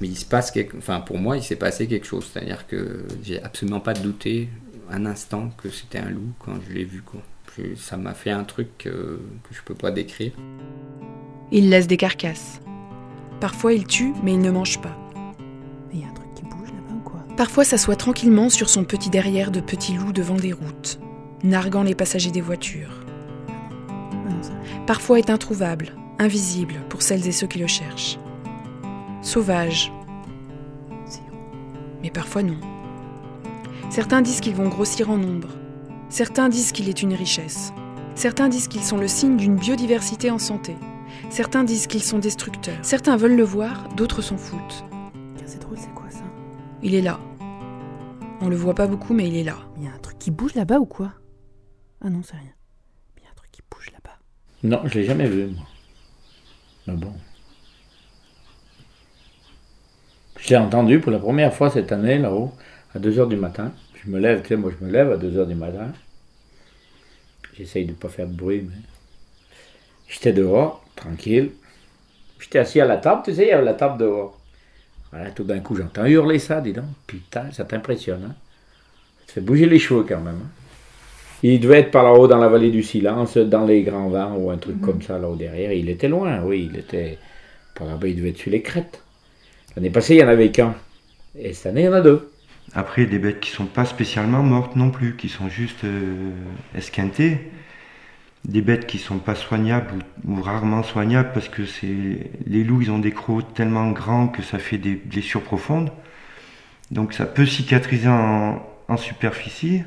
Mais il se passe quelque... Enfin, pour moi, il s'est passé quelque chose. C'est-à-dire que j'ai absolument pas douté un instant que c'était un loup quand je l'ai vu. Quoi. Je- Ça m'a fait un truc euh, que je peux pas décrire. Il laisse des carcasses. Parfois il tue, mais il ne mange pas. Il y a un truc qui bouge là-bas ou quoi? Parfois s'assoit tranquillement sur son petit derrière de petit loup devant des routes, narguant les passagers des voitures. Parfois est introuvable, invisible pour celles et ceux qui le cherchent. Sauvage. Mais parfois non. Certains disent qu'ils vont grossir en nombre. Certains disent qu'il est une richesse. Certains disent qu'ils sont le signe d'une biodiversité en santé. Certains disent qu'ils sont destructeurs. Certains veulent le voir, d'autres s'en foutent. C'est drôle, c'est quoi ça? Il est là. On le voit pas beaucoup, mais il est là. Il y a un truc qui bouge là-bas ou quoi? Ah non, c'est rien. Il y a un truc qui bouge là-bas. Non, je l'ai jamais vu, moi. Mais bon? Je l'ai entendu pour la première fois cette année, là-haut, à 2h du matin. Je me lève, tu sais, moi je me lève à 2h du matin. J'essaye de ne pas faire de bruit, mais. J'étais dehors, tranquille. J'étais assis à la table, tu sais, il y avait la table dehors. Voilà, tout d'un coup, j'entends hurler ça, dis donc. Putain, ça t'impressionne, hein. Ça te fait bouger les cheveux quand même. hein. Il devait être par là-haut dans la vallée du silence, dans les grands vents ou un truc comme ça là-haut derrière. Il était loin, oui, il était par là-bas, il devait être sur les crêtes. L'année passée, il n'y en avait qu'un. Et cette année, il y en a deux. Après, des bêtes qui sont pas spécialement mortes non plus, qui sont juste euh, esquintées. Des bêtes qui sont pas soignables ou, rarement soignables parce que c'est les loups, ils ont des crocs tellement grands que ça fait des blessures profondes. Donc ça peut cicatriser en, en superficie,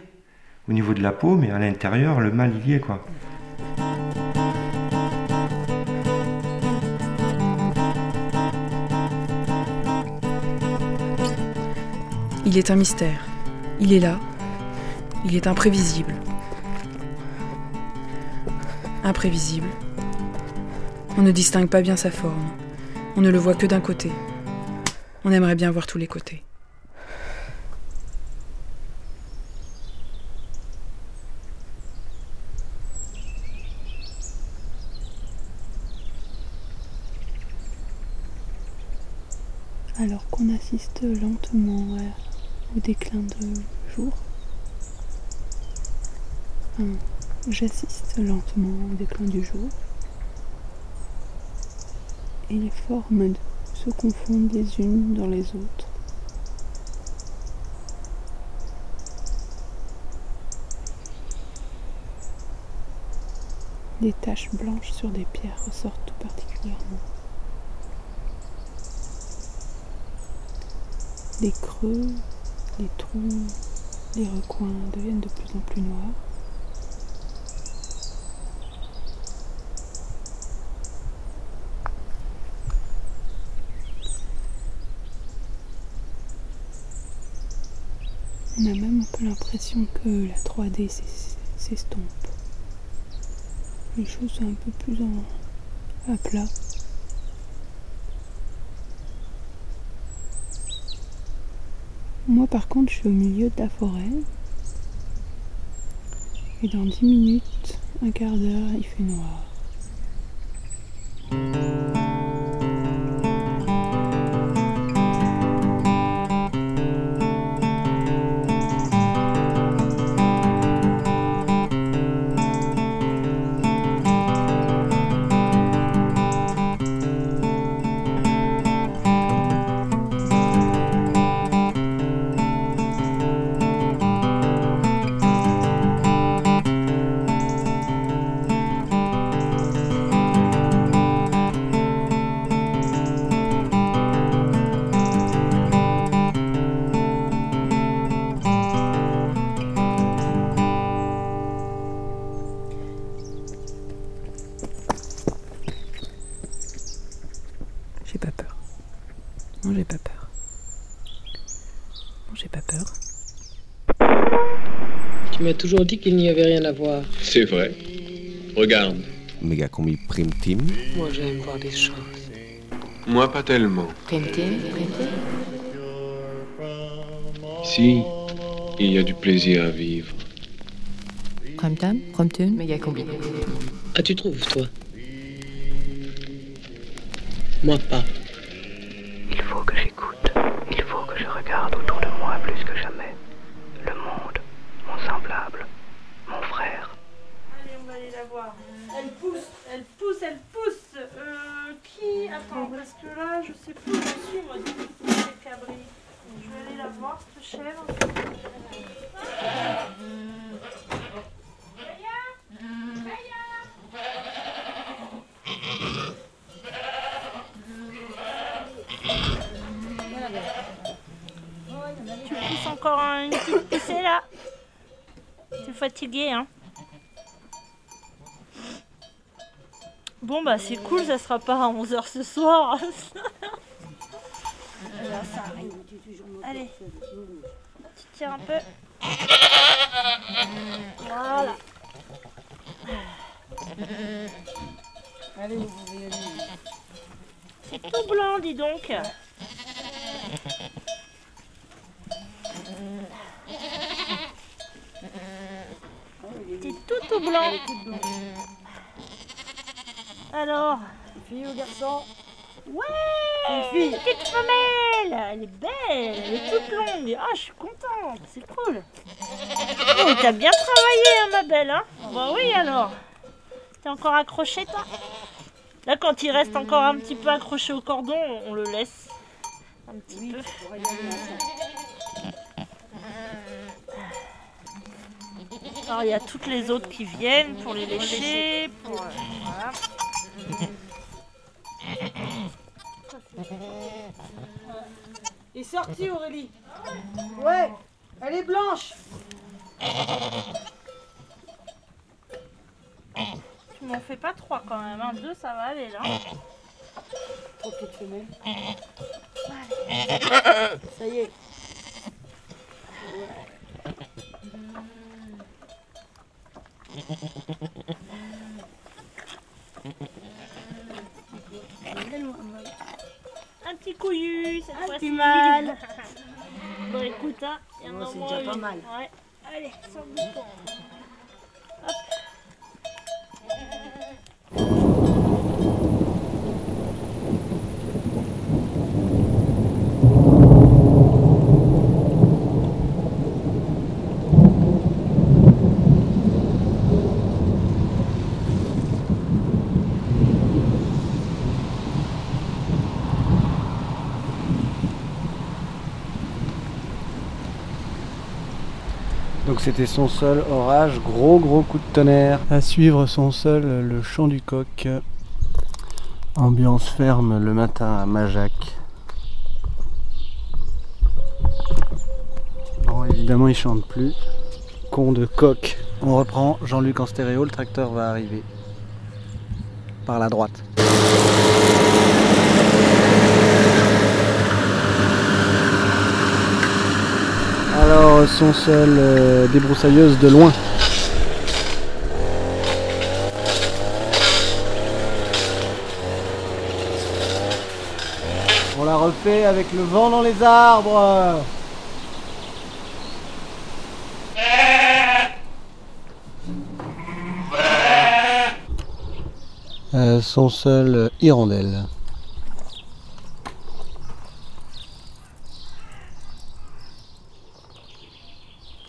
au niveau de la peau, mais à l'intérieur, le mal il y est quoi. Il est un mystère. Il est là. Il est imprévisible. Imprévisible. On ne distingue pas bien sa forme. On ne le voit que d'un côté. On aimerait bien voir tous les côtés. Alors qu'on assiste lentement au déclin de jour. J'assiste lentement au déclin du jour. Et les formes se confondent les unes dans les autres. Des taches blanches sur des pierres ressortent tout particulièrement. Les creux, les trous, les recoins deviennent de plus en plus noirs. On a même un peu l'impression que la 3D s'es- s'estompe. Les choses sont un peu plus en, à plat. Moi par contre je suis au milieu de la forêt. Et dans 10 minutes, un quart d'heure, il fait noir. Non, j'ai pas peur. Non, j'ai pas peur. Tu m'as toujours dit qu'il n'y avait rien à voir. C'est vrai. Regarde. Méga combi prime team. Moi, j'aime voir des choses. Moi, pas tellement. Prime team, prime team. Ici, il y a du plaisir à vivre. Prime time, prime tune, méga combi. Ah, tu trouves, toi? Moi, pas. Il faut que j'écoute. Il faut que je regarde autour de moi plus que jamais. Le monde, mon semblable, mon frère. Allez, on va aller la voir. Elle pousse, elle pousse, elle pousse. Euh, parce que là, je sais plus où je suis, moi, les cabris. Je vais aller la voir, cette chèvre. Tu pousses encore une petite poussée là T'es fatigué, hein Bon bah c'est cool, ça sera pas à 11h ce soir. Là, ça arrive. Allez, tu tires un peu. Voilà. Allez. C'est tout blanc, dis donc. C'est tout tout blanc. Alors Fille ou garçon Ouais Une fille. Petite femelle Elle est belle, elle est toute longue. Ah, je suis contente, c'est cool. Oh, t'as bien travaillé, hein, ma belle, hein Bah oui, alors. T'es encore accroché, toi? Là, quand il reste encore un petit peu accroché au cordon, on le laisse un petit peu. Alors, il y a toutes les autres qui viennent pour les lécher, pour... euh, voilà. Il est sorti, Aurélie. Ouais, elle est blanche. Tu m'en fais pas trois quand même, hein. deux ça va aller là. Trop petite femelle. Allez. Ça y est. Un petit couillu, cette Un fois-ci. mâle. bon écoute, hein, il y en a c'est moins déjà pas mal. Ouais. Allez, sans bouton. Hop. Donc c'était son seul orage, gros gros coup de tonnerre. À suivre son seul le chant du coq. Ambiance ferme le matin à Majac. Bon évidemment il chante plus. Con de coq. On reprend Jean-Luc en stéréo, le tracteur va arriver. Par la droite. Alors son seul euh, débroussailleuse de loin. On la refait avec le vent dans les arbres. Euh, son seul euh, hirondelle.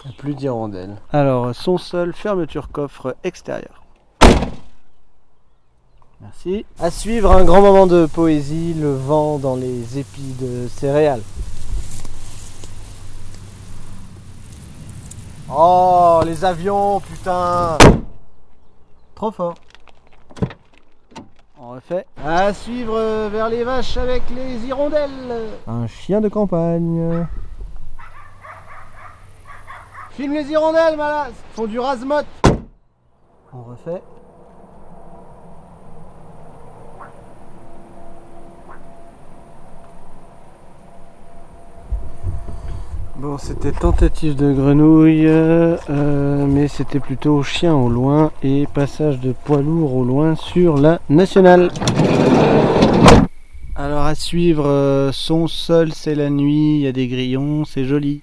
Il n'y a plus d'hirondelle. Alors, son seul fermeture coffre extérieur. Merci. À suivre un grand moment de poésie, le vent dans les épis de céréales. Oh, les avions, putain Trop fort. On refait. À suivre vers les vaches avec les hirondelles. Un chien de campagne. Filme les hirondelles, malade Font du rasmot. On refait. Bon, c'était tentative de grenouille, euh, mais c'était plutôt chien au loin et passage de poids lourd au loin sur la nationale. Alors à suivre, euh, son sol c'est la nuit, il y a des grillons, c'est joli.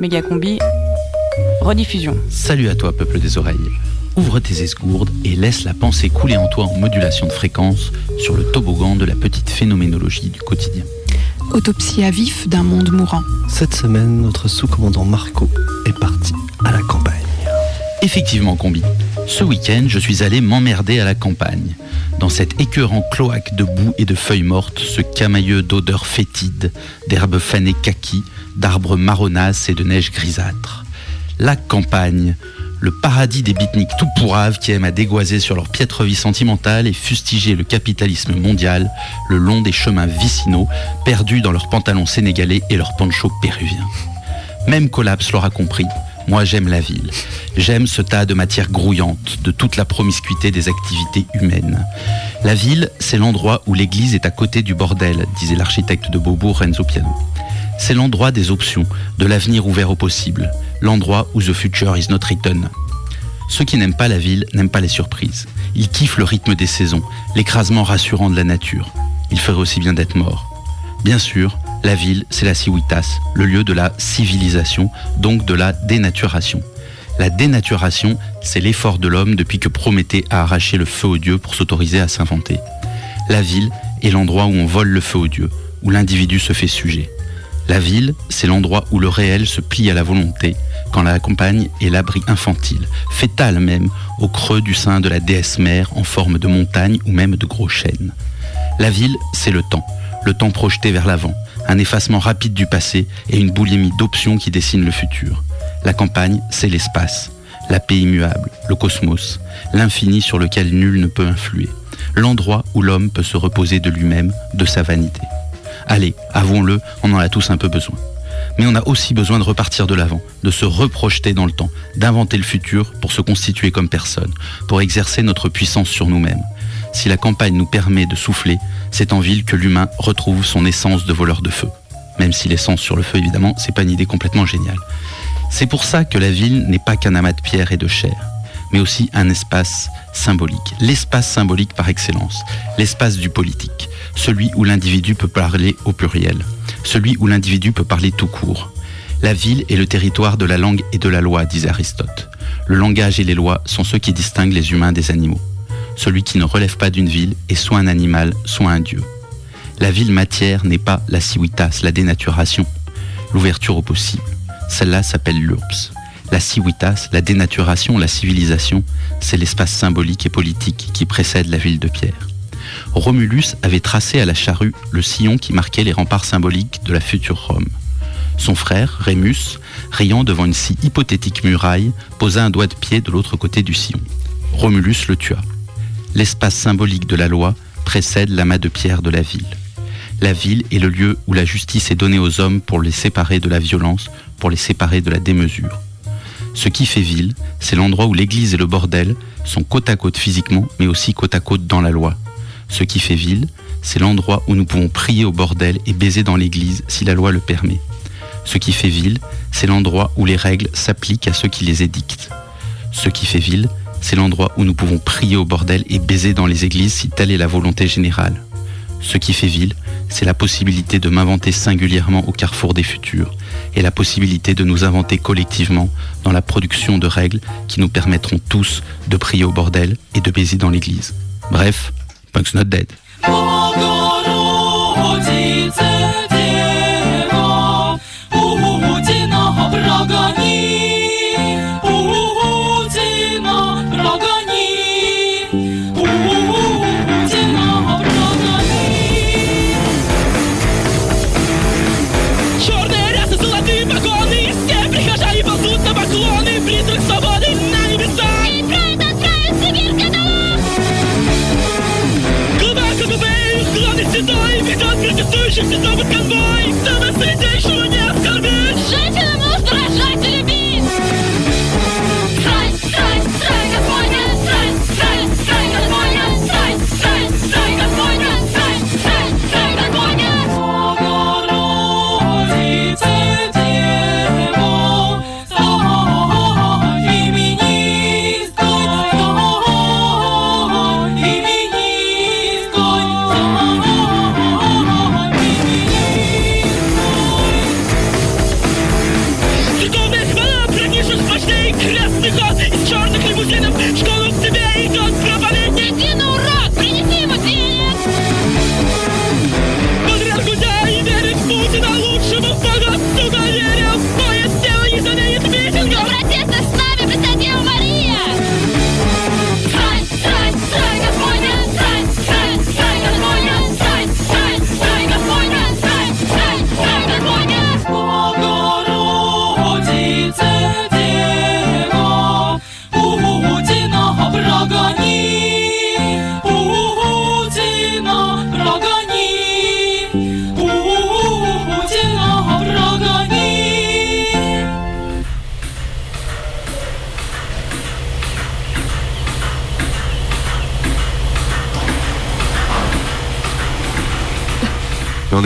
Méga combi, rediffusion. Salut à toi, peuple des oreilles. Ouvre tes esgourdes et laisse la pensée couler en toi en modulation de fréquence sur le toboggan de la petite phénoménologie du quotidien. Autopsie à vif d'un monde mourant. Cette semaine, notre sous-commandant Marco est parti à la campagne. Effectivement, combi. Ce week-end, je suis allé m'emmerder à la campagne. Dans cet écœurant cloaque de boue et de feuilles mortes, ce camailleux d'odeurs fétides, d'herbes fanées kaki, d'arbres marronasses et de neige grisâtre. La campagne, le paradis des beatniks tout pourraves qui aiment à dégoiser sur leur piètre vie sentimentale et fustiger le capitalisme mondial le long des chemins vicinaux, perdus dans leurs pantalons sénégalais et leurs ponchos péruviens. Même Collapse l'aura compris, moi j'aime la ville. J'aime ce tas de matière grouillante, de toute la promiscuité des activités humaines. La ville, c'est l'endroit où l'église est à côté du bordel, disait l'architecte de Beaubourg Renzo Piano. C'est l'endroit des options, de l'avenir ouvert au possible, l'endroit où the future is not written. Ceux qui n'aiment pas la ville n'aiment pas les surprises. Ils kiffent le rythme des saisons, l'écrasement rassurant de la nature. Ils feraient aussi bien d'être morts. Bien sûr, la ville, c'est la civitas, le lieu de la civilisation, donc de la dénaturation. La dénaturation, c'est l'effort de l'homme depuis que Prométhée a arraché le feu aux dieux pour s'autoriser à s'inventer. La ville est l'endroit où on vole le feu aux dieux, où l'individu se fait sujet. La ville, c'est l'endroit où le réel se plie à la volonté, quand la campagne est l'abri infantile, fétal même, au creux du sein de la déesse mère en forme de montagne ou même de gros chênes. La ville, c'est le temps, le temps projeté vers l'avant, un effacement rapide du passé et une boulimie d'options qui dessinent le futur. La campagne, c'est l'espace, la paix immuable, le cosmos, l'infini sur lequel nul ne peut influer, l'endroit où l'homme peut se reposer de lui-même, de sa vanité. Allez, avouons-le, on en a tous un peu besoin. Mais on a aussi besoin de repartir de l'avant, de se reprojeter dans le temps, d'inventer le futur pour se constituer comme personne, pour exercer notre puissance sur nous-mêmes. Si la campagne nous permet de souffler, c'est en ville que l'humain retrouve son essence de voleur de feu. Même si l'essence sur le feu, évidemment, c'est pas une idée complètement géniale. C'est pour ça que la ville n'est pas qu'un amas de pierre et de chair, mais aussi un espace symbolique. L'espace symbolique par excellence, l'espace du politique, celui où l'individu peut parler au pluriel, celui où l'individu peut parler tout court. La ville est le territoire de la langue et de la loi, disait Aristote. Le langage et les lois sont ceux qui distinguent les humains des animaux. Celui qui ne relève pas d'une ville est soit un animal, soit un dieu. La ville matière n'est pas la civitas, la dénaturation, l'ouverture au possible. Celle-là s'appelle l'URPS. La civitas, la dénaturation, la civilisation, c'est l'espace symbolique et politique qui précède la ville de pierre. Romulus avait tracé à la charrue le sillon qui marquait les remparts symboliques de la future Rome. Son frère, Rémus, riant devant une si hypothétique muraille, posa un doigt de pied de l'autre côté du sillon. Romulus le tua. L'espace symbolique de la loi précède l'amas de pierre de la ville. La ville est le lieu où la justice est donnée aux hommes pour les séparer de la violence, pour les séparer de la démesure. Ce qui fait ville, c'est l'endroit où l'église et le bordel sont côte à côte physiquement, mais aussi côte à côte dans la loi. Ce qui fait ville, c'est l'endroit où nous pouvons prier au bordel et baiser dans l'église si la loi le permet. Ce qui fait ville, c'est l'endroit où les règles s'appliquent à ceux qui les édictent. Ce qui fait ville, c'est l'endroit où nous pouvons prier au bordel et baiser dans les églises si telle est la volonté générale. Ce qui fait ville, c'est la possibilité de m'inventer singulièrement au carrefour des futurs et la possibilité de nous inventer collectivement dans la production de règles qui nous permettront tous de prier au bordel et de baiser dans l'église. Bref, Punk's not dead.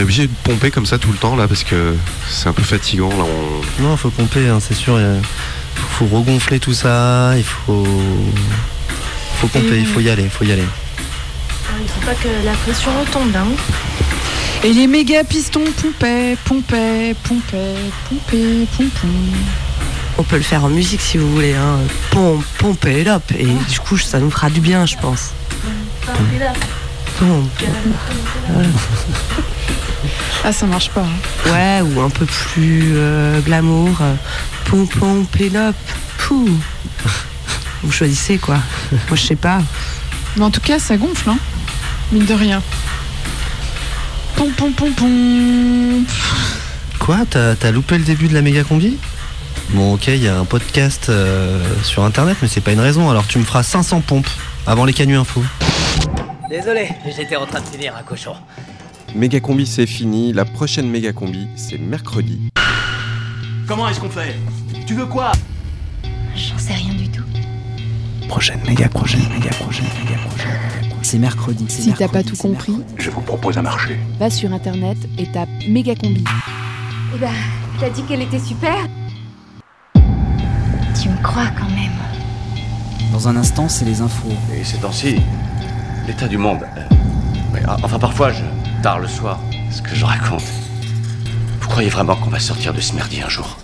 Est obligé de pomper comme ça tout le temps là parce que c'est un peu fatigant là. On... Non, faut pomper, hein, c'est sûr. Il faut regonfler tout ça, il faut. faut pomper, il faut y aller, il faut y aller. Il faut pas que la pression retombe. Hein. Et les méga pistons pompaient, pompaient, pompaient, pompaient, pompaient. On peut le faire en musique si vous voulez, hein. Pompe, pompe et hop. Et du coup, ça nous fera du bien, je pense. Pompe. Voilà. Ah, ça marche pas. hein. Ouais, ou un peu plus euh, glamour. euh, Pom pom pélope. Pouh. Vous choisissez quoi. Moi je sais pas. Mais en tout cas, ça gonfle, hein. Mine de rien. Pom pom pom pom. Quoi? T'as t'as loupé le début de la méga combi? Bon, ok, il y a un podcast euh, sur internet, mais c'est pas une raison. Alors tu me feras 500 pompes avant les canuts info. Désolé, j'étais en train de finir un cochon. Méga combi c'est fini. La prochaine méga combi c'est mercredi. Comment est-ce qu'on fait? Tu veux quoi? J'en sais rien du tout. Prochaine méga, prochaine méga, prochaine méga, prochaine. C'est mercredi. c'est Si t'as pas tout compris, Je vous propose un marché. va sur internet et tape méga combi. Eh ben, t'as dit qu'elle était super Tu me crois quand même. Dans un instant, c'est les infos. Et ces temps-ci, l'état du monde. euh, ouais, enfin, parfois, je, tard le soir, ce que je raconte. Vous croyez vraiment qu'on va sortir de ce merdier un jour?